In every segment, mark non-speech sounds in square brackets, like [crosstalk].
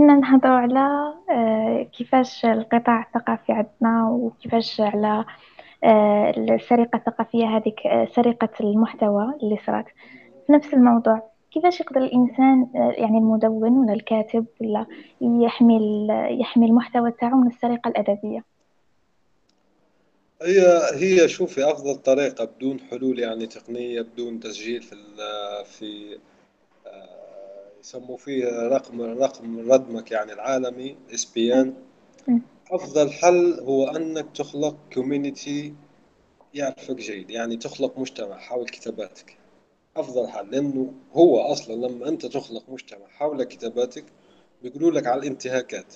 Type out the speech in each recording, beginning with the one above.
كنا نهضروا على آه، كيفاش القطاع الثقافي عندنا وكيفاش على آه، السرقة الثقافية هذيك آه، سرقة المحتوى اللي صارت في نفس الموضوع كيفاش يقدر الإنسان يعني المدون ولا الكاتب ولا يحمي يحمي المحتوى تاعو من السرقة الأدبية؟ هي هي شوفي أفضل طريقة بدون حلول يعني تقنية بدون تسجيل في في يسموا فيه رقم رقم ردمك يعني العالمي ISBN أفضل حل هو أنك تخلق community يعرفك جيد يعني تخلق مجتمع حول كتاباتك. أفضل حل لأنه هو أصلا لما أنت تخلق مجتمع حول كتاباتك بيقولوا لك على الانتهاكات.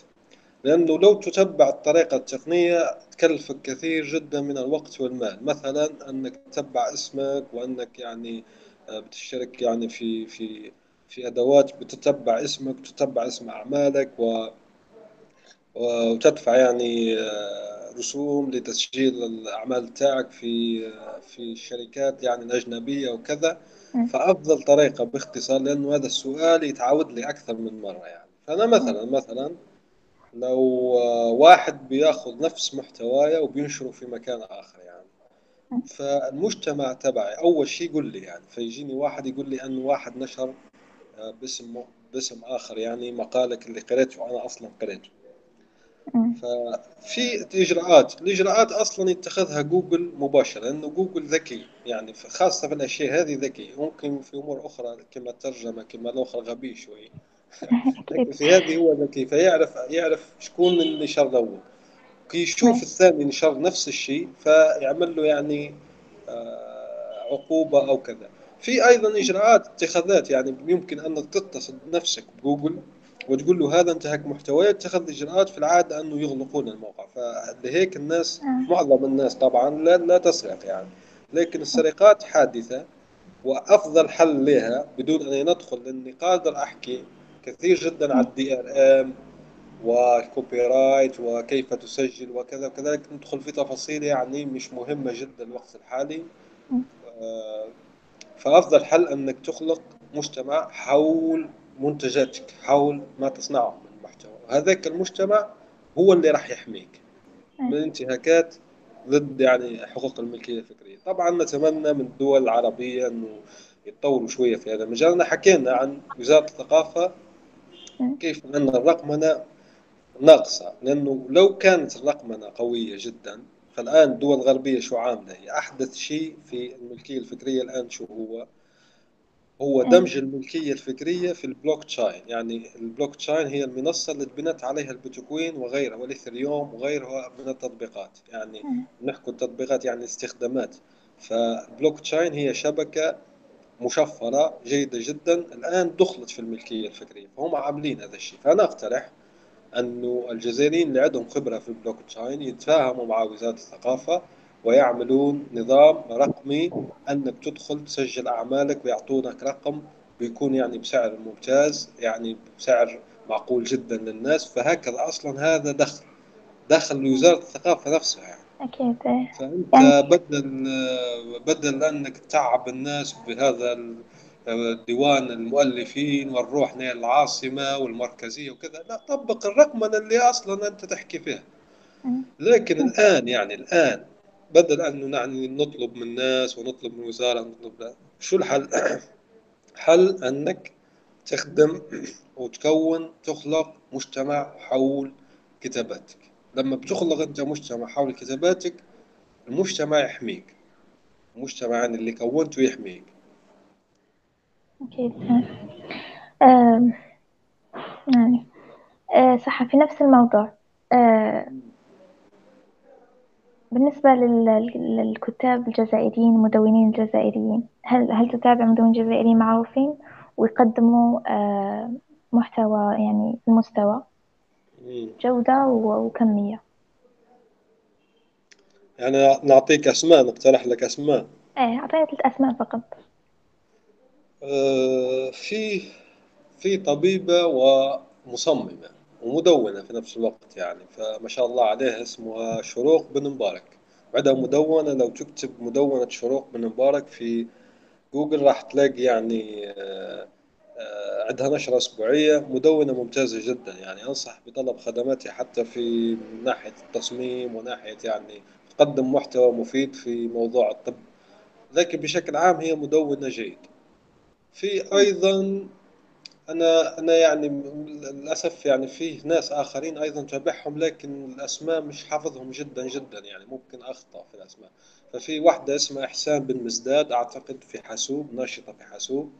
لأنه لو تتبع الطريقة التقنية تكلفك كثير جدا من الوقت والمال. مثلا أنك تتبع اسمك وأنك يعني آه، بتشترك يعني في في في أدوات بتتبع اسمك تتبع اسم أعمالك و وتدفع يعني آه، رسوم لتسجيل الأعمال تاعك في آه، في الشركات يعني الاجنبيه وكذا. فأفضل طريقة باختصار لأنه هذا السؤال يتعاود لي أكثر من مرة يعني. فأنا مثلا مثلا لو آه، واحد بيأخذ نفس محتواي وبينشره في مكان آخر يعني. فالمجتمع تبعي أول شيء يقول لي يعني فيجيني واحد يقول لي انه واحد نشر باسم باسم آخر يعني مقالك اللي قريته وأنا أصلا قريته. ففي إجراءات. الإجراءات أصلا يتخذها جوجل مباشرة لأنه جوجل ذكي يعني خاصة في الأشياء هذه ذكي. ممكن في أمور أخرى كما الترجمة كما الاخرى غبي شوي. [laughs] لكن في هذه هو ذكي فيعرف يعرف شكون اللي شر الأول. كي يشوف الثاني نشر نفس الشيء فيعمل له يعني آه، عقوبة أو كذا. في أيضا إجراءات اتخاذات يعني يمكن انك تتصل بنفسك بجوجل وتقول له هذا انتهك محتوى يتخذ إجراءات في العادة أنه يغلقون الموقع. فلهيك الناس آه. معظم الناس طبعا لا, لا تسرق يعني. لكن السرقات حادثة وأفضل حل لها بدون أن ندخل لاني قادر أحكي كثير جدا على ال DRM وال copyright وكيف تسجل وكذا وكذلك ندخل في تفاصيل يعني مش مهمة جدا الوقت الحالي. فأفضل حل أنك تخلق مجتمع حول منتجاتك حول ما تصنعه من محتوى هذاك المجتمع هو اللي راح يحميك من انتهاكات ضد يعني حقوق الملكية الفكرية. طبعا نتمنى من الدول العربية إنه يتطوروا شوية في هذا المجال. إحنا حكينا عن وزارة الثقافة كيف أن الرقمنة ناقصة لأنه لو كانت الرقمنة قوية جدا فالآن الدول الغربيه شو عاملة؟ هي أحدث شيء في الملكية الفكرية الآن شو هو؟ هو دمج الملكية الفكرية في البلوك تشاين. يعني البلوك تشاين هي المنصة اللي تبنت عليها البيتكوين وغيرها والاثريوم وغيرها من التطبيقات. يعني نحكي التطبيقات يعني استخدامات. فالبلوك تشاين هي شبكة مشفرة جيدة جدا الآن دخلت في الملكية الفكرية فهم عاملين هذا الشيء. فأنا أقترح أنه الجزائريين اللي عندهم خبرة في البلوك تشاين يتفاهموا مع وزارة الثقافة ويعملون نظام رقمي أنك تدخل تسجل أعمالك ويعطونك رقم بيكون يعني بسعر ممتاز يعني بسعر معقول جدا للناس فهكذا أصلا هذا دخل دخل لوزاره الثقافة نفسها يعني. أكيد فأنت يعني بدل بدل أنك تتعب الناس بهذا ديوان المؤلفين ونروح العاصمة والمركزية وكذا. لا طبق الرقمنه اللي أصلا أنت تحكي فيها. لكن الآن يعني الآن بدل أن يعني نطلب من الناس ونطلب من الوزارة نطلب شو الحل؟ [clears throat] حل أنك تخدم وتكون تخلق مجتمع حول كتاباتك. لما بتخلق أنت مجتمع حول كتاباتك المجتمع يحميك. المجتمع يعني اللي كونته يحميك. أكيد يعني آه، صح في نفس الموضوع. آه، بالنسبة للكتاب الجزائريين المدونين الجزائريين هل هل تتابع مدونين جزائريين معروفين ويقدموا آه، محتوى يعني المستوى؟ جودة وكمية. يعني نعطيك أسماء نقترح لك أسماء. إيه أعطيني ثلاث أسماء فقط. في في طبيبة ومصممة ومدونة في نفس الوقت يعني فما شاء الله عليها اسمها شروق بن مبارك. بعدها مدونة لو تكتب مدونة شروق بن مبارك في جوجل راح تلاقي يعني آه، آه، عندها نشرة أسبوعية مدونة ممتازة جدا يعني. أنصح بطلب خدماتها حتى في من ناحية التصميم وناحية يعني تقدم محتوى مفيد في موضوع الطب. لكن بشكل عام هي مدونة جيد في أيضا أنا أنا يعني للأسف يعني فيه ناس آخرين أيضا تابعهم لكن الأسماء مش حافظهم جدا جدا يعني ممكن أخطأ في الأسماء. ففي واحدة اسمها إحسان بن مزداد أعتقد في حاسوب ناشطة في حاسوب.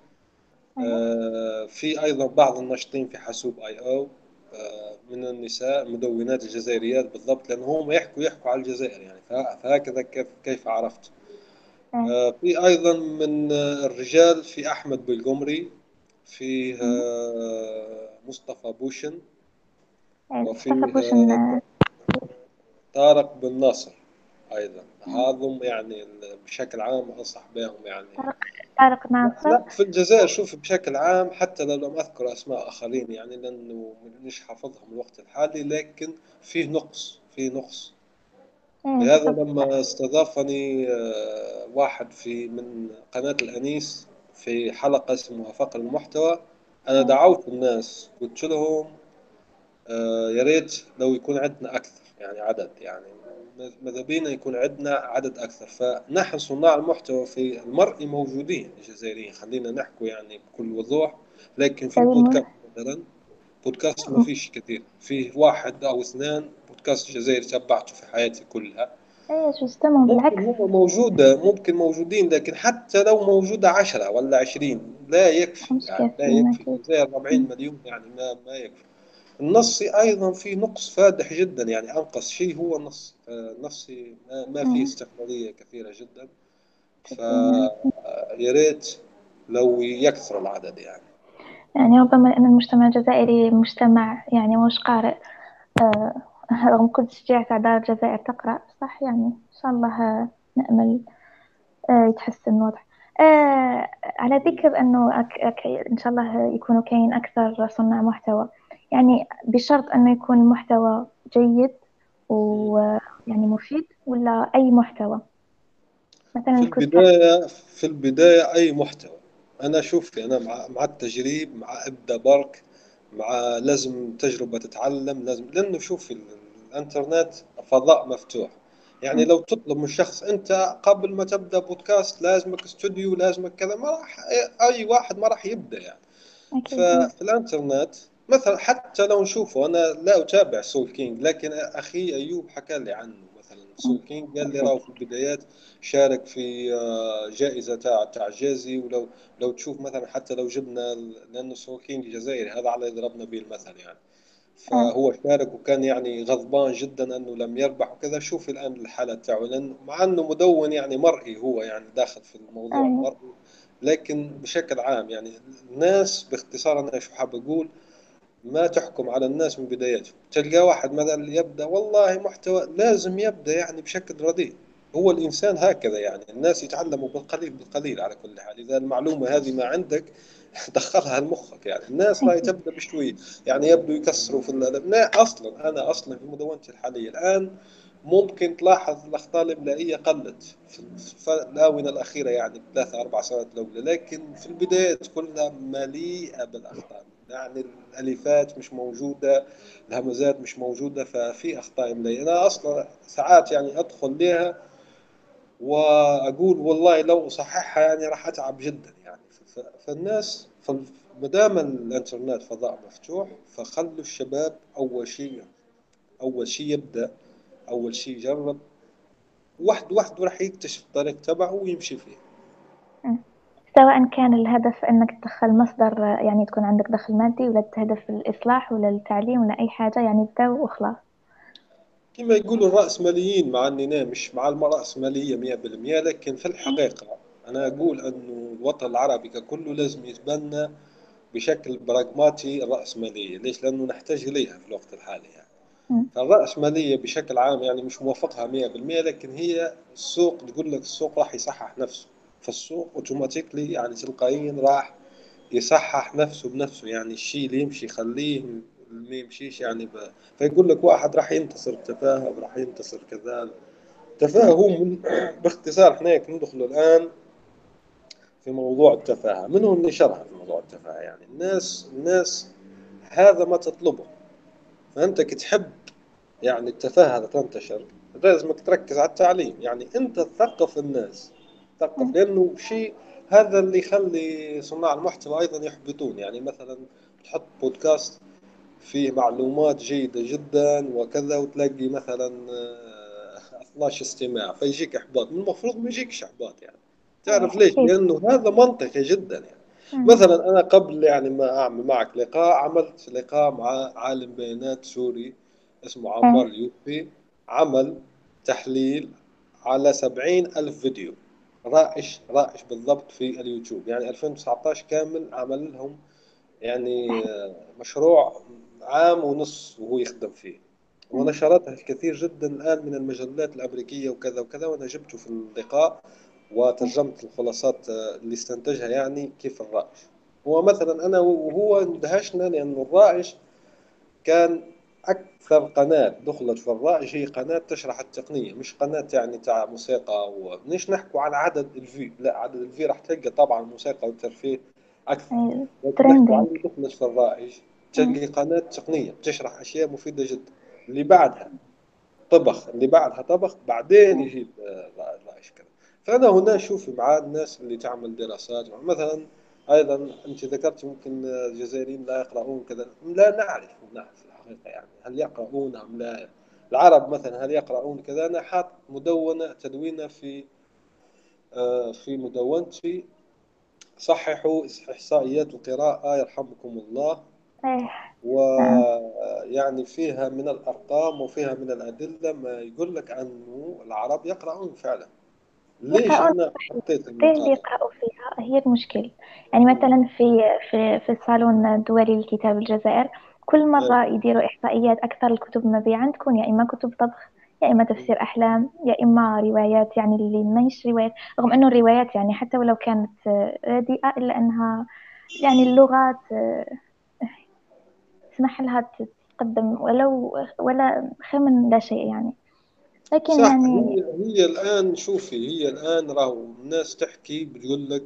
آه في أيضا بعض الناشطين في حاسوب أي أو آه من النساء مدونات الجزائريات بالضبط لأن هم يحكوا يحكوا على الجزائر يعني. فهكذا كيف كيف عرفت. آه في أيضا من الرجال في أحمد بالقمري في مصطفى بوشن وفي طارق بن ناصر أيضا. هذم يعني بشكل عام أنصح بهم يعني. طارق ناصر؟ لا في الجزائر شوف بشكل عام حتى لو لم أذكر أسماء آخرين يعني لأنه مش حافظهم الوقت الحالي لكن فيه نقص فيه نقص. لهذا لما استضافني واحد في من قناة الأنيس في حلقة اسمها فقر المحتوى أنا دعوت الناس قلت لهم آه يا ريت لو يكون عندنا أكثر يعني عدد يعني ماذا بينا يكون عندنا عدد أكثر؟ فنحن صناع المحتوى في المرئي موجودين الجزائريين خلينا نحكوا يعني بكل وضوح لكن في بودكاست مثلا. بودكاست ما فيش كثير فيه واحد أو اثنان بودكاست جزائري تبعته في حياتي كلها. إيش استمعوا بالعكس. موجودة ممكن موجودين لكن حتى لو موجودة عشرة ولا عشرين لا يكفي. يعني لا يكفي. زي 40 مليون يعني ما ما يكفي. النصي أيضا في نقص فادح جدا يعني أنقص شيء هو النص النصي ما, ما فيه استقلالية كثيرة جدا. فيا ريت لو يكثر العدد يعني. يعني ربما أن المجتمع الجزائري مجتمع يعني مش قارئ. آه رغم كل تشجيع أعداد الجزائر تقرأ صح؟ يعني إن شاء الله نأمل يتحسن الوضع. على ذكر أنه أك أك إن شاء الله يكونوا كاين أكثر صناع محتوى. يعني بشرط أنه يكون المحتوى جيد ويعني مفيد ولا أي محتوى؟ مثلا في البداية في البداية أي محتوى. أنا شوفي أنا مع مع التجريب مع إبدا برك مع لازم تجربة تتعلم لازم لأنه شوف الإنترنت فضاء مفتوح. يعني لو تطلب من شخص أنت قبل ما تبدأ بودكاست لازمك استوديو لازمك كذا ما راح أي واحد ما راح يبدأ يعني. ففي الإنترنت مثلا حتى لو نشوفه أنا لا أتابع سول كينج لكن أخي أيوب حكى لي عنه. مثلا سول كينج قال لي راهو في البدايات شارك في جائزة تاع تاع جازي ولو لو تشوف مثلا حتى لو جبنا لأنه سول كينج جزائري هذا على ضربنا به المثل يعني. فهو شارك وكان يعني غضبان جدا أنه لم يربح وكذا. شوف الآن الحالة تاعه لأنه مع أنه مدون يعني مرئي هو يعني داخل في الموضوع المرئي لكن بشكل عام يعني الناس باختصار أنا شو حاب أقول ما تحكم على الناس من بداياتهم تلقى واحد مثلا يبدأ والله محتوى لازم يبدأ يعني بشكل رديء. هو الإنسان هكذا يعني الناس يتعلموا بالقليل بالقليل على كل حال. إذا المعلومة هذه ما عندك [laughs] دخلها لمخك يعني. الناس راهي تبدأ بشوي يعني يبدو يكسروا في لا أصلا أنا أصلا في مدونتي الحالية الآن ممكن تلاحظ الأخطاء الاملائيه قلت في الآونة الأخيرة يعني ثلاثة أربع سنوات الأولى. لكن في البدايات كلها مليئة بالأخطاء. يعني الالفات مش موجودة الهمزات مش موجودة ففي أخطاء املائيه أنا أصلا ساعات يعني أدخل لها وأقول والله لو أصححها يعني راح أتعب جدا يعني. فالناس ما دام الإنترنت فضاء مفتوح فخلوا الشباب أول شيء أول شيء يبدأ أول شيء يجرب واحد واحد راح يكتشف الطريق تبعه ويمشي فيه. سواء كان الهدف أنك تدخل مصدر يعني تكون عندك دخل مادي ولا تهدف الاصلاح ولا التعليم ولا أي حاجة يعني ابدا وخلاص. كما يقولوا الرأسماليين مع اننا مش مع الرأسمالية 100% لكن في الحقيقة أنا أقول أنه الوطن العربي ككله لازم يتبنى بشكل براغماتي الرأسمالية ليش؟ لأنه نحتاج إليها في الوقت الحالي يعني. فالرأسمالية بشكل عام يعني مش موافقها 100% لكن هي السوق تقول لك السوق راح يصحح نفسه. فالسوق اوتوماتيكلي يعني تلقائيا راح يصحح نفسه بنفسه يعني الشيء اللي يمشي خليه ما يمشيش يعني ب... فيقول لك واحد راح ينتصر التفاهه وراح ينتصر كذا. التفاهه هو من... [clears throat] باختصار إحنا ندخل الآن في موضوع التفاهة من هو اللي شرح في موضوع التفاهة يعني الناس الناس هذا ما تطلبه. فأنت تحب يعني التفاهة تنتشر لازمك تركز على التعليم. يعني أنت تثقف الناس. تثقف لأنه شيء هذا اللي يخلي صناع المحتوى أيضا يحبطون. يعني مثلا تحط بودكاست فيه معلومات جيدة جدا وكذا وتلاقي مثلا 12 آه، استماع فيجيك إحباط. من المفروض ما يجيكش إحباط يعني. تعرف ليش؟ لأنه هذا منطقي جدا يعني. مثلا أنا قبل يعني ما أعمل معك لقاء عملت لقاء مع عالم بيانات سوري اسمه عمار اليوبي عمل تحليل على سبعين ألف فيديو. رائش رائش بالضبط في اليوتيوب. يعني 2019 كامل عمل لهم يعني مشروع عام ونص وهو يخدم فيه. ونشرتها الكثير جدا الآن من المجلات الأمريكية وكذا وكذا وأنا جبته في اللقاء وترجمت الخلاصات اللي استنتجها يعني كيف الرائش. هو مثلا أنا وهو اندهشنا لأنه الرائش كان أكثر قناة دخلت في الرائج هي قناة تشرح التقنية مش قناة يعني تاع موسيقى ومنيش نحكوا على عدد الفي لا عدد الفي راح تلقى طبعا الموسيقى والترفيه أكثر. أيوة. دخلت في الرائج تلقي قناة تقنية بتشرح أشياء مفيدة جدا. اللي بعدها طبخ اللي بعدها طبخ بعدين يجيب الرائج كذا. فأنا هنا أشوف مع الناس اللي تعمل دراسات مثلا أيضا أنت ذكرت ممكن الجزائريين لا يقرؤون كذا لا نعرف نعرف. الحقيقة يعني. هل يقرؤون أم لا؟ العرب مثلا هل يقرؤون كذا؟ أنا حاط مدونة تدوينة في آه، في مدونتي صححوا إحصائيات القراءة يرحمكم الله. ويعني فيها من الأرقام وفيها من الأدلة ما يقول لك أنه العرب يقرؤون فعلا. ليش أنا حطيت يقرأوا فيها؟ هي المشكل يعني مثلا في في في الصالون الدولي لكتاب الجزائر كل مرة يديروا إحصائيات أكثر الكتب مبيعا تكون يا إما كتب طبخ يا إما تفسير أحلام يا إما روايات يعني اللي ماهيش روايات رغم أنه الروايات يعني حتى ولو كانت رديئة إلا أنها يعني اللغات تسمح لها تقدم ولو ولا خير من لا شيء يعني. لكن صح يعني هي, هي الآن شوفي هي الآن راهو الناس تحكي بتقول لك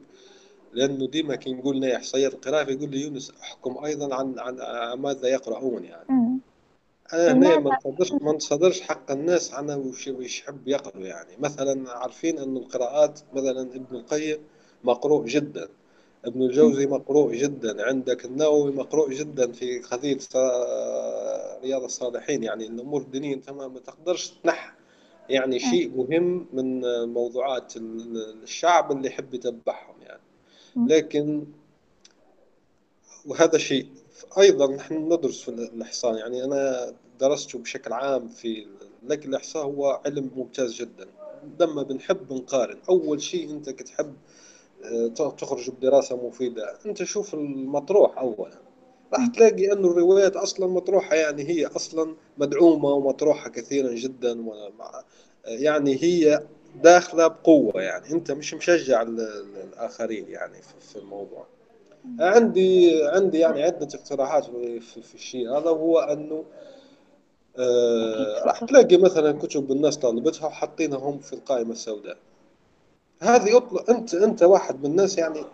لأنه ديما كي نقول لنا احصائيات القراءه يقول لي يونس احكم أيضا عن عن ماذا يقرؤون يعني. أنا هنا ما نصدرش ما نصدرش حق الناس عن وش يحب يقرأوا يعني. مثلا عارفين انه القراءات مثلا ابن القيم مقروء جدا. ابن الجوزي مقروء جدا. عندك النووي مقروء جدا في قضية رياض الصالحين يعني. الأمور الدينية أنت ما تقدرش تنح يعني شيء مهم من موضوعات الشعب اللي يحب يتبعهم يعني. لكن وهذا شيء. أيضا نحن ندرس في الإحصاء. يعني أنا درسته بشكل عام في لكن الإحصاء هو علم ممتاز جدا. لما بنحب نقارن أول شيء أنت تحب آه، تخرج بدراسة مفيدة أنت شوف المطروح اولا. راح تلاقي انه الروايات أصلا مطروحة يعني هي أصلا مدعومة ومطروحة كثيرا جدا يعني هي داخلة بقوة يعني. انت مش مشجع الآخرين يعني في الموضوع. عندي عندي يعني عدة اقتراحات في, الشيء هذا وهو أنه آه راح تلاقي مثلا كتب الناس طالبتها وحاطينها هم في القائمة السوداء. هذه اطلق انت أنت واحد من الناس يعني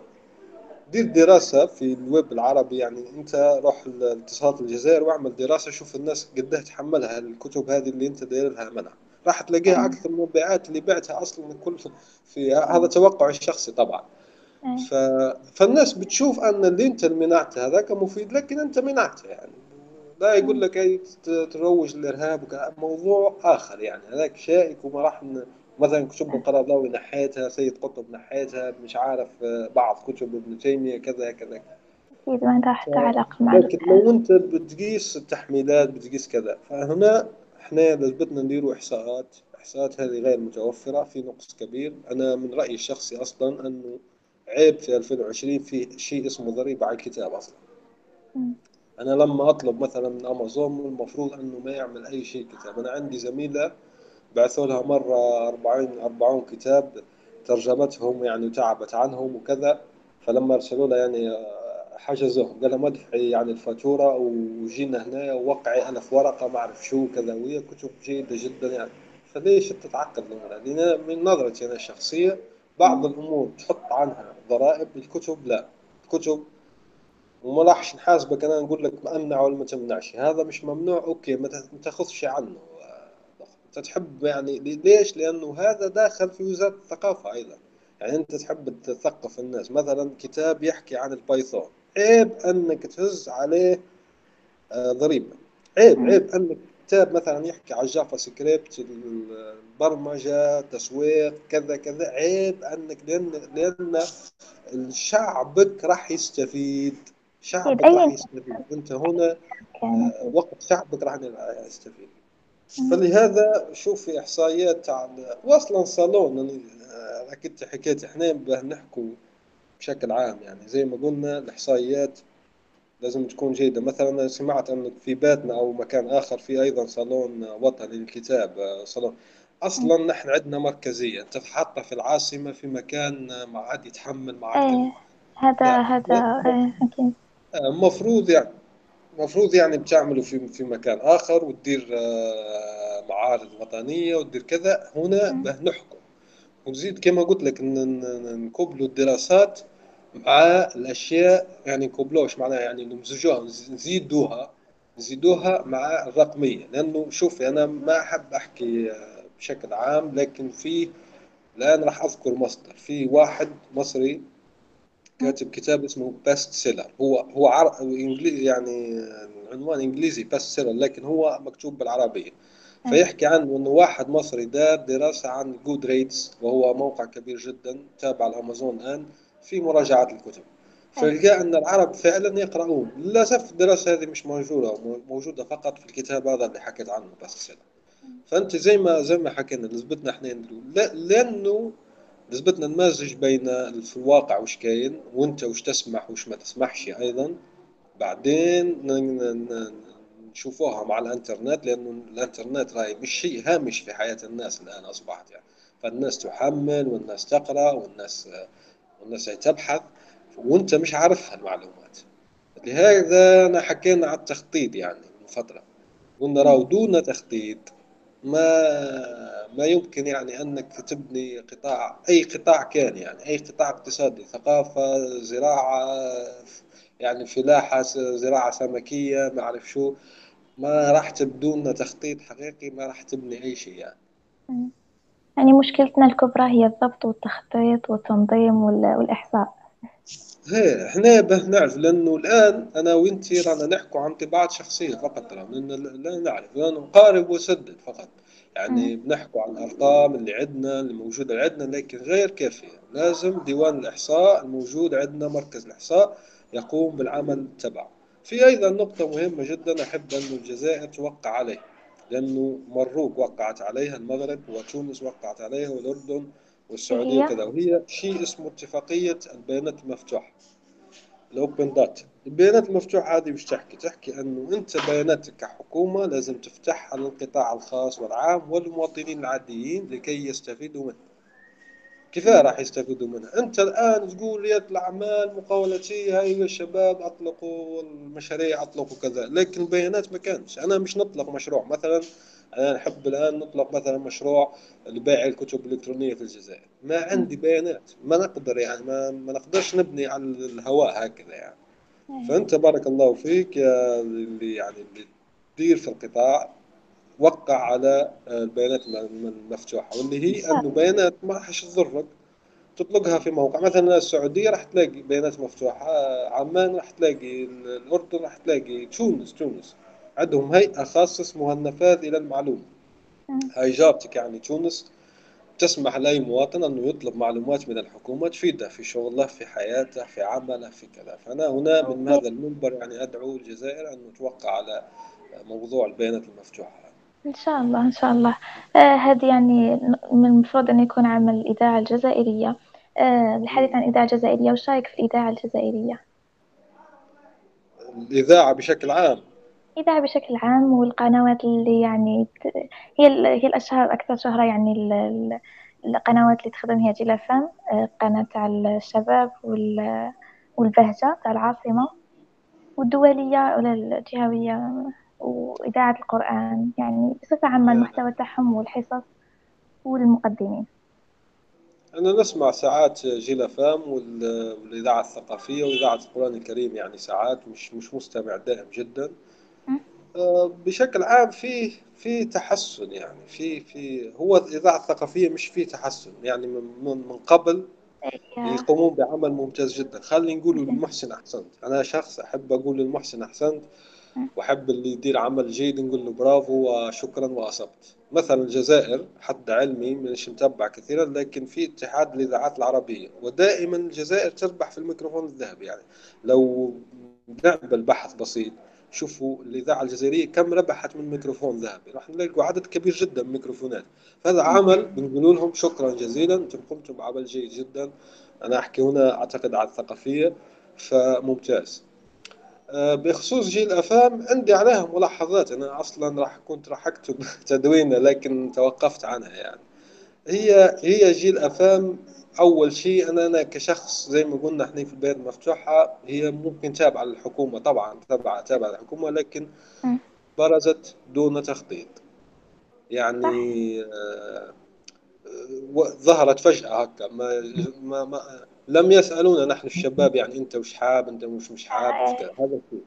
دير دراسة في الويب العربي يعني. أنت روح الاتصالات الجزائر واعمل دراسة شوف الناس قدها تحملها الكتب هذه اللي أنت داير لها منع راح تلاقيها أكثر من المبيعات اللي بعتها أصلا كل في هذا توقع الشخصي طبعا. ف... فالناس بتشوف أن اللي انت منعته هذاك مفيد لكن أنت منعته يعني. لا يقول لك أي تروج للإرهاب موضوع آخر يعني. هذاك شائك وما راح مثلا كتب القرضاوي نحيتها سيد قطب نحيتها مش عارف بعض كتب ابن تيمية كذا كذا. أكيد ما راح تعلق مع لكن لو أنت بتقيس التحميلات بتقيس كذا. فهنا إحنا لازمتنا نديروا إحصاءات الاحصاءات هذه غير متوفرة في نقص كبير. أنا من رأيي الشخصي أصلا أنه عيب في 2020 في شيء اسمه ضريبة على الكتاب أصلا. أنا لما أطلب مثلا من أمازون المفروض أنه ما يعمل أي شيء كتاب. أنا عندي زميلة بعثوا لها مرة 40 40 كتاب ترجمتهم يعني تعبت عنهم وكذا. فلما أرسلوا لها يعني حجزوهم قال لهم ادفعي يعني الفاتورة وجينا هنا ووقعي أنا في ورقة ما أعرف شو كذا وهي كتب جيدة جدا يعني. فليش تتعقد الأمور هذه من نظرتي أنا الشخصية بعض الأمور تحط عنها ضرائب الكتب لا. الكتب وما راحش نحاسبك أنا نقول لك امنع ولا ما تمنعش. هذا مش ممنوع okay ما تاخذش عنه. أنت تحب يعني ليش؟ لأنه هذا داخل في وزارة الثقافة أيضا. يعني أنت تحب تثقف الناس. مثلا كتاب يحكي عن البايثون. عيب أنك تهز عليه آه، ضريبة. عيب عيب أنك كتاب مثلا يحكي على ال JavaScript البرمجة تسويق كذا كذا. عيب أنك لأن لأن شعبك راح يستفيد. شعبك طيب، راح يستفيد. أنت هنا آه، وقت شعبك راح يستفيد. فلهذا شوف في إحصائيات على واصلا صالون يعني أكيد حكيت إحنا نحكوا بشكل عام يعني. زي ما قلنا الإحصائيات لازم تكون جيدة. مثلا سمعت أن في بيتنا أو مكان آخر في أيضا صالون وطني للكتاب آه، صالون. أصلا نحن عندنا مركزية. أنت حاطة في العاصمة في مكان ما عاد يتحمل معك إيه هذا هذا إيه أكيد. المفروض يعني المفروض يعني بتعملوا في في مكان آخر وتدير آه، معارض وطنية وتدير كذا. هنا نحكم ونزيد كما قلت لك نكبلوا الدراسات مع الأشياء يعني نكبلوش معناها يعني نمزجوها نزيدوها نزيدوها مع الرقمية. لأنه شوفي أنا ما أحب أحكي بشكل عام لكن في الآن راح أذكر مصدر. في واحد مصري كاتب كتاب اسمه Best Seller هو هو عر... انجليزي يعني العنوان إنجليزي Best Seller لكن هو مكتوب بالعربية. فيحكي عن إنه واحد مصري دار دراسة عن Goodreads وهو موقع كبير جدا تابع لامازون الآن في مراجعه الكتب. فلقى إن العرب فعلا يقرؤون. للأسف الدراسة هذه مش موجودة موجودة فقط في الكتاب هذا اللي حكيت عنه Best Seller فأنت زي ما زي ما حكينا نسبتنا إحنا لأنه نسبتنا نمازج بين في الواقع وش كاين وأنت وش تسمح وش ما تسمحش أيضا. بعدين نشوفوها مع الانترنت لأنه الانترنت راهي مش شيء هامش في حياة الناس الآن أصبحت يعني. فالناس تحمل والناس تقرأ والناس والناس تبحث وأنت مش عارف المعلومات. لهذا أنا حكينا على التخطيط يعني من فترة. قلنا راهو دون تخطيط ما ما يمكن يعني أنك تبني قطاع أي قطاع كان يعني أي قطاع اقتصادي ثقافة زراعة يعني فلاحة زراعة سمكية ما أعرف شو. ما راح تبدون تخطيط حقيقي ما راح تبني أي شيء يعني. يعني مشكلتنا الكبرى هي الضبط والتخطيط والتنظيم والإحصاء. هي إحنا به نعرف لأنه الآن أنا وانتي رانا نحكوا عن طباعات شخصية فقط ترى لا نعرف لأنه نقارب وسدد فقط. يعني بنحكوا عن الأرقام اللي عندنا اللي موجودة عندنا لكن غير كافية. لازم ديوان الإحصاء الموجود عندنا مركز الإحصاء يقوم بالعمل تبعه. في أيضا نقطة مهمة جدا أحب أن الجزائر توقع عليه لأنه مروك وقعت عليها المغرب وتونس وقعت عليها والأردن والسعودية وكذا وهي شيء اسمه اتفاقية البيانات المفتوحه ال open data البيانات المفتوحة هذه مش تحكي؟ تحكي أنه أنت بياناتك كحكومة لازم تفتحها للقطاع الخاص والعام والمواطنين العاديين لكي يستفيدوا منها كيف راح يستفيدوا منها؟ أنت الآن تقول رياده الأعمال مقاولتيه هاي الشباب أطلقوا المشاريع أطلقوا كذا لكن البيانات ما كانش أنا مش نطلق مشروع مثلا أنا نحب الآن نطلق مثلا مشروع لبيع الكتب الإلكترونية في الجزائر. ما عندي بيانات ما نقدر يعني ما, ما نقدرش نبني على الهواء هكذا يعني. فأنت بارك الله فيك يا اللي يعني اللي تدير في القطاع. وقع على البيانات المفتوحه واللي هي إنه بيانات ما راحش تضرك. تطلقها في موقع مثلا السعودية راح تلاقي بيانات مفتوحة عمان راح تلاقي الأردن راح تلاقي تونس تونس. عندهم هيئة خاصة اسمها النفاذ إلى المعلومة هاي جابتك يعني تونس تسمح لأي مواطن أنه يطلب معلومات من الحكومة تفيده في شغله في حياته في عمله في كذا. فأنا هنا من هذا المنبر يعني أدعو الجزائر أن توقع على موضوع البيانات المفتوحة. إن شاء الله إن شاء الله. آه يعني من المفروض أن يكون عمل الإذاعة الجزائرية. آه الحديث عن الإذاعة الجزائرية وش رأيك في الإذاعة الجزائرية؟ الإذاعة بشكل عام. إذاعة بشكل عام والقنوات اللي يعني هي هي الأشهر أكثر شهرة يعني القنوات اللي تخدم هي جيل فام آه، قناة تاع الشباب والبهجة تاع العاصمة. والدولية ولا الجهوية؟ وإذاعة القرآن يعني بصفة عامة المحتوى تاعهم والحصص والمقدمين. أنا نسمع ساعات جيل أفام وال- والإذاعة الثقافية وإذاعة القرآن الكريم يعني ساعات مش مش مستمع دائم جدا. آه، بشكل عام في في تحسن يعني في في هو الإذاعة الثقافية مش في تحسن يعني من من قبل يا يقومون بعمل ممتاز جدا. خلينا نقول للمحسن أحسنت. أنا شخص أحب أقول للمحسن أحسنت مم. وأحب اللي يدير عمل جيد نقول له برافو وشكرا وأصبت. مثلا الجزائر حد علمي مش متبع كثيرا لكن في اتحاد الإذاعات العربية ودائما الجزائر تربح في الميكروفون الذهبي. يعني لو نعمل بحث بسيط شوفوا الإذاعة الجزائرية كم ربحت من ميكروفون ذهبي. راح نلاقوا عدد كبير جدا من الميكروفونات فهذا عمل بنقول لهم شكرا جزيلا. أنتم قمتم بعمل جيد جدا. أنا أحكي هنا أعتقد على الثقافية فممتاز. بخصوص جيل أفام عندي عليها ملاحظات. أنا أصلا راح كنت راح أكتب [laughs] تدوينة لكن توقفت عنها يعني. هي هي جيل أفام. أول شيء أنا أنا كشخص زي ما قلنا إحنا في البلاد المفتوحة هي ممكن تابعة للحكومة. طبعا تابعة تابعة للحكومة لكن. برزت دون تخطيط. يعني آه، ظهرت فجأة هكا ما, ما, ما لم يسألونا نحن الشباب يعني أنت وش حاب أنت مش مش حاب. آه، هذا الشيء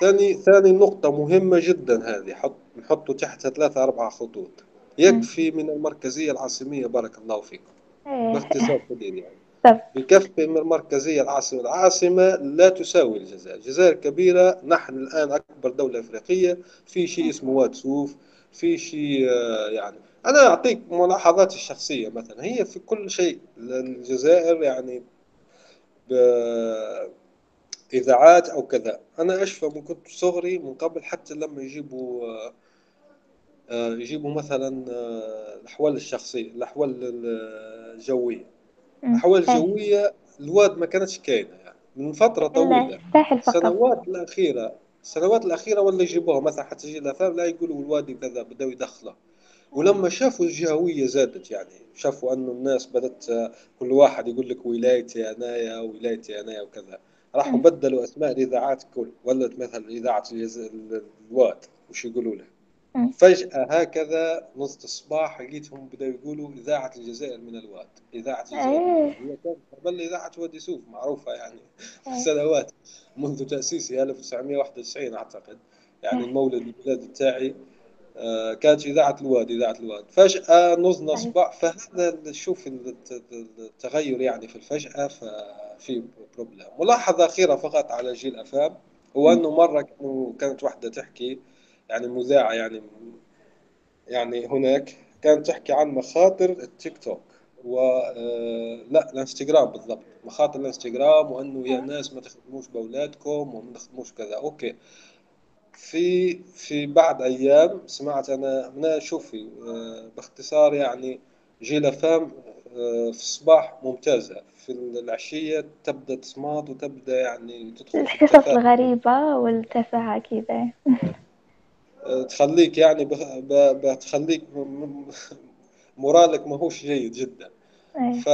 ثاني ثاني نقطة مهمة جدا هذه حط نحطه تحتها ثلاثة أربعة خطوط. يكفي من المركزية العاصمية بارك الله فيكم. إيه. باختصار شديد يعني. [laughs] طب. بكفي من المركزية العاصمة العاصمة لا تساوي الجزائر. الجزائر كبيرة نحن الآن أكبر دولة أفريقية. في شيء اسمه واتسوف. في شيء آه، يعني أنا أعطيك ملاحظاتي الشخصية مثلا. هي في كل شيء الجزائر يعني بإذاعات أو كذا. أنا أشفى من كنت صغري من قبل حتى لما يجيبوا آه، يجيبوا مثلا آه، الأحوال الشخصية الأحوال الجوية. الأحوال. الجوية الواد ما كانتش كاينة يعني. من فترة طويلة. السنوات الأخيرة السنوات الأخيرة ولا يجيبوها مثلا حتى تجي الأفلام لا يقولوا الوادي كذا بدأوا يدخله ولما شافوا الجهوية زادت يعني شافوا أنه الناس بدأت آه، كل واحد يقول لك ولايتي أنايا ولايتي أنايا وكذا راحوا. بدلوا أسماء الإذاعات كل ولت مثلا الجز... الواد وش يقولوا له. فجأة هكذا نص الصباح لقيتهم بدأوا يقولوا إذاعة الجزائر من الواد إذاعة الجزائر. إيه. هي كانت قبل إذاعة وادي يوسف معروفة يعني إيه. [laughs] سنوات منذ تأسيسها 1991 أعتقد يعني المولد البلاد تاعي كانت إذاعة الواد إذاعة الواد نزنا صحيح. صباح فهذا ال- شوف الت- التغير يعني في الفجأة ففي بروبلم ملاحظة أخيرة فقط على جيل أفام هو مرة كانوا كانت واحدة تحكي يعني مذيعة يعني يعني هناك كانت تحكي عن مخاطر التيك توك و آه، لا الانستغرام بالضبط. مخاطر الانستغرام وإنه يا ناس ما تخدموش بأولادكم وما تخدموش كذا. okay. في في بعد أيام سمعت أنا أنا شوفي آه، باختصار يعني جيل FM آه، في الصباح ممتازة. في العشية تبدأ تصمات وتبدأ يعني تدخل القصص التفاهة الغريبة والتفاهة كذا. [laughs] آه، تخليك يعني ب- بتخليك [laughs] moral ك ماهوش جيد جدا. إيه. ف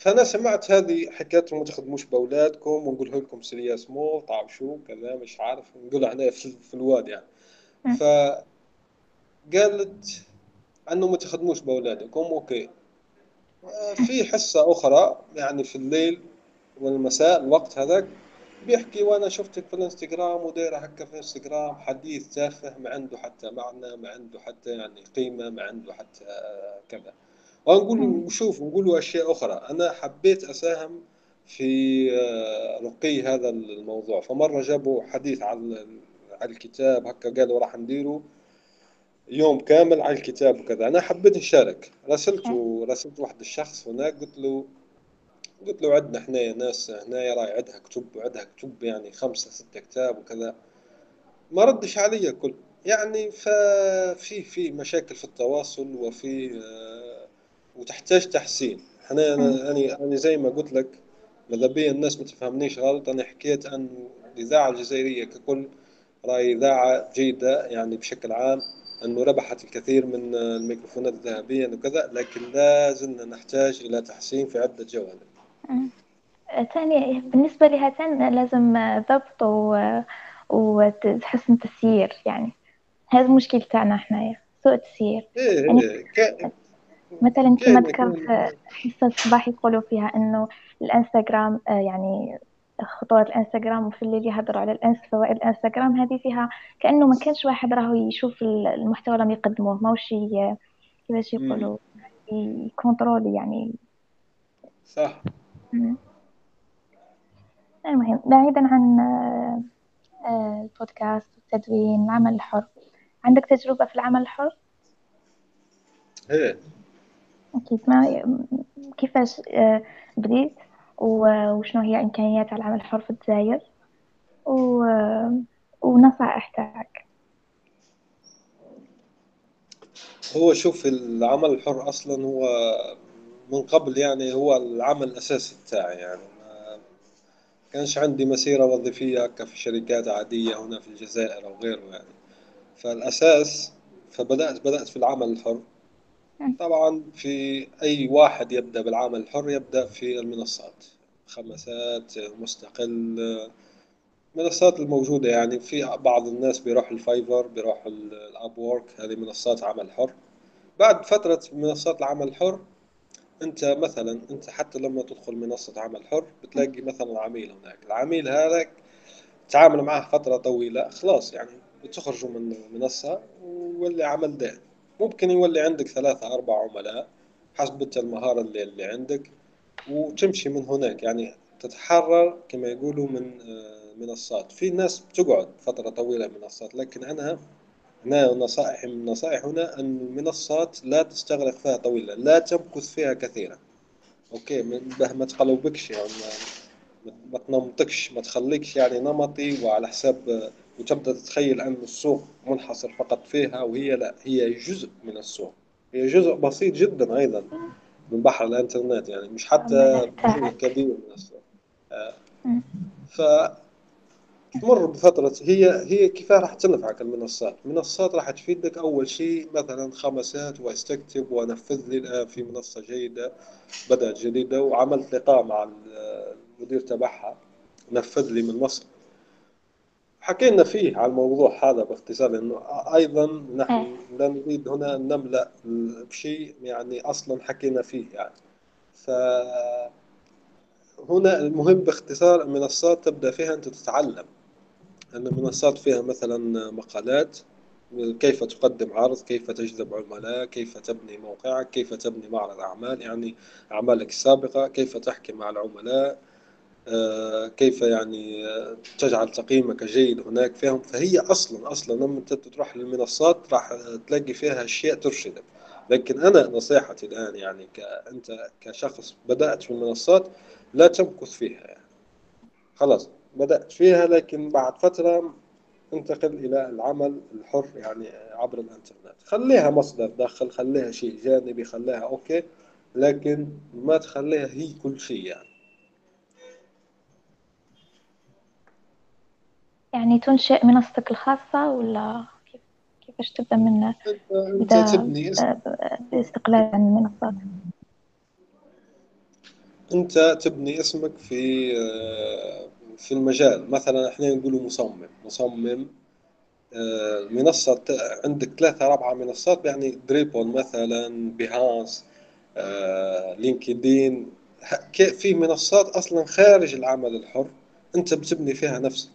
فأنا سمعت هذه حكايتهم ما تخدموش باولادكم ونقول لكم سيرياس مو طعم شو كذا مش عارف نقول عنها في, في الواد يعني. مم. فقالت أنه ما تخدموش باولادكم أوكي. في حصة أخرى يعني في الليل والمساء الوقت هذاك بيحكي وأنا شفتك في الانستغرام ودايرة هكا في الانستغرام حديث تافه ما عنده حتى معنى ما عنده حتى يعني قيمة ما عنده حتى كذا. ونقول مم. وشوف نقولوا أشياء أخرى. أنا حبيت أساهم في آه، رقي هذا الموضوع. فمرة جابوا حديث على الكتاب هكا قالوا راح نديروا يوم كامل على الكتاب وكذا. أنا حبيت نشارك. راسلته راسلت واحد الشخص هناك قلت له قلت له عندنا حنايا ناس هنايا راي عندها كتب وعندها كتب يعني خمسة ستة كتاب وكذا. ما ردش علي كل يعني ففي في مشاكل في التواصل وفي آه، وتحتاج تحسين. أنا مم. أنا أنا زي ما قلت لك بيا الناس ما تفهمنيش غلط. أنا حكيت عن الإذاعة الجزائرية ككل رأي إذاعة جيدة يعني بشكل عام أنه ربحت الكثير من الميكروفونات الذهبية وكذا لكن لا زلنا نحتاج إلى تحسين في عدة جوانب. مم. تاني بالنسبة لهاتين لازم ضبط و... وتحسن تسيير يعني. هذا المشكل تاعنا حنايا سوء التسيير إيه يعني ك- مثلا كما ذكرت حصة الصباح يقولوا فيها إنه الإنستغرام آه، يعني خطورة الإنستغرام وفي الليل يهضروا على الانس فوائد الإنستغرام هذه فيها كأنه ما كانش واحد راهو يشوف المحتوى اللي يقدموه ماوش ي- كيفاش. يقولوا يكونترولي يعني صح مم. المهم بعيدا عن آه، آه، البودكاست والتدوين العمل الحر عندك تجربة في العمل الحر؟ هي أكيد ما كيفاش آه، بديت وشنو هي إمكانيات العمل الحر في الجزائر. ونصائح تاعك هو شوف العمل الحر أصلا هو من قبل يعني هو العمل الأساسي بتاعي يعني. كانش عندي مسيرة وظيفية كفي شركات عادية هنا في الجزائر أو غيره يعني. فالأساس فبدأت بدأت في العمل الحر. طبعا في أي واحد يبدأ بالعمل الحر يبدأ في المنصات. خمسات مستقل المنصات الموجودة يعني. في بعض الناس بيروح ال Fiverr بيروح ال Upwork هذه منصات عمل حر. بعد فترة منصات العمل الحر أنت مثلا أنت حتى لما تدخل منصة عمل حر بتلاقي مثلا عميل هناك. العميل هذا تعامل معه فترة طويلة خلاص يعني بتخرجوا من المنصة ويولي عمل دائم ممكن يولي عندك ثلاثة أربع عملاء حسب المهارة اللي, اللي عندك وتمشي من هناك. يعني تتحرر كما يقولوا من آه، منصات في ناس بتقعد فترة طويلة منصات لكن أنا هنا نصائح من النصائح هنا أن المنصات لا تستغرق فيها طويلة لا تمكث فيها كثيرا. أوكي ما تقلبكش يعني ما تنمطكش ما تخليكش يعني نمطي وعلى حساب وتبدأ تتخيل أن السوق منحصر فقط فيها وهي لا هي جزء من السوق. هي جزء بسيط جدا أيضا من بحر الإنترنت يعني مش حتى جزء كبير من السوق. مم. فتمر بفترة هي هي كيف راح تنفعك المنصات؟ المنصات راح تفيدك أول شيء مثلا خمسات واستكتب ونفذ لي الآن في منصة جيدة بدأت جديدة وعملت لقاء مع المدير تبعها نفذ لي من مصر. حكينا فيه على الموضوع هذا باختصار لأنه أيضا إيه. نحن لا نريد هنا أن نملأ بشيء يعني أصلا حكينا فيه يعني. فهنا المهم باختصار المنصات تبدأ فيها أنت تتعلم. أن المنصات فيها مثلا مقالات كيف تقدم عرض كيف تجذب عملاء كيف تبني موقعك كيف تبني معرض أعمال يعني أعمالك السابقة كيف تحكي مع العملاء كيف يعني آه، تجعل تقييمك جيد هناك فيهم فهي أصلا أصلا لما أنت تروح للمنصات راح تلاقي فيها أشياء ترشدك. لكن أنا نصيحتي الآن يعني كانت كشخص بدأت في المنصات لا تمكث فيها يعني. خلاص بدأت فيها لكن بعد فترة انتقل إلى العمل الحر يعني عبر الإنترنت. خليها مصدر دخل خليها شيء جانبي خليها أوكي لكن ما تخليها هي كل شيء يعني. يعني تنشئ منصتك الخاصة ولا كيف كيفاش تبدأ من تبدأ تبني اسم آه، باستقلال عن المنصات؟ أنت تبني اسمك في آه، في المجال. مثلا إحنا نقول مصمم. مصمم آه، منصة ت- عندك ثلاثة أربعة منصات يعني Dribbble مثلا Behance آه، LinkedIn. في منصات أصلا خارج العمل الحر أنت بتبني فيها نفسك.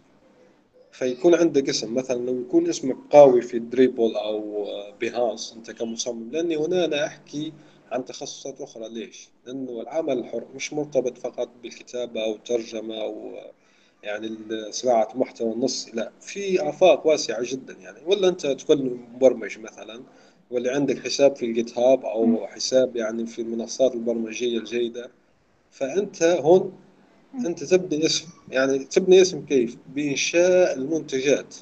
فيكون عندك اسم مثلا لو يكون اسمك قوي في Dribbble أو Behance أنت كمصمم لأني هنا أنا أحكي عن تخصصات أخرى ليش؟ لأنه العمل الحر مش مرتبط فقط بالكتابة أو الترجمه أو يعني صناعة محتوى نصي لا في آفاق واسعة جدا يعني ولا أنت تكون مبرمج مثلا واللي عندك حساب في ال GitHub. أو حساب يعني في المنصات البرمجية الجيدة فأنت هون. أنت تبني اسم يعني تبني اسم كيف؟ بإنشاء المنتجات.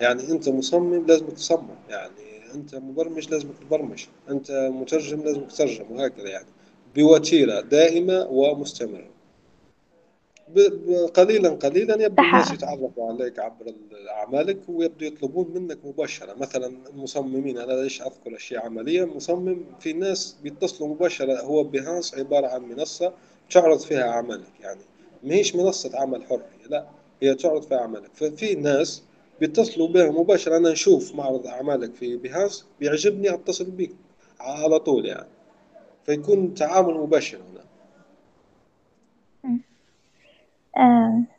يعني أنت مصمم لازم تصمم يعني أنت مبرمج لازم تبرمج أنت مترجم لازم تترجم وهكذا يعني. بوتيرة دائمة ومستمرة. ب- ب- قليلا قليلا يبدو الناس يتعرفوا عليك عبر ال- أعمالك ويبدو يطلبون منك مباشرة. مثلا المصممين أنا ليش أذكر أشياء عملية؟ مصمم في ناس بيتصلوا مباشرة هو بيهانس عبارة عن منصة تعرض فيها أعمالك يعني ما هيش منصة عمل حر لا هي تعرض فيها أعمالك. ففي ناس بيتصلوا بها مباشرة أنا نشوف معرض أعمالك في بيهانس بيعجبني أتصل بيك على طول يعني. فيكون تعامل مباشر هنا. آه.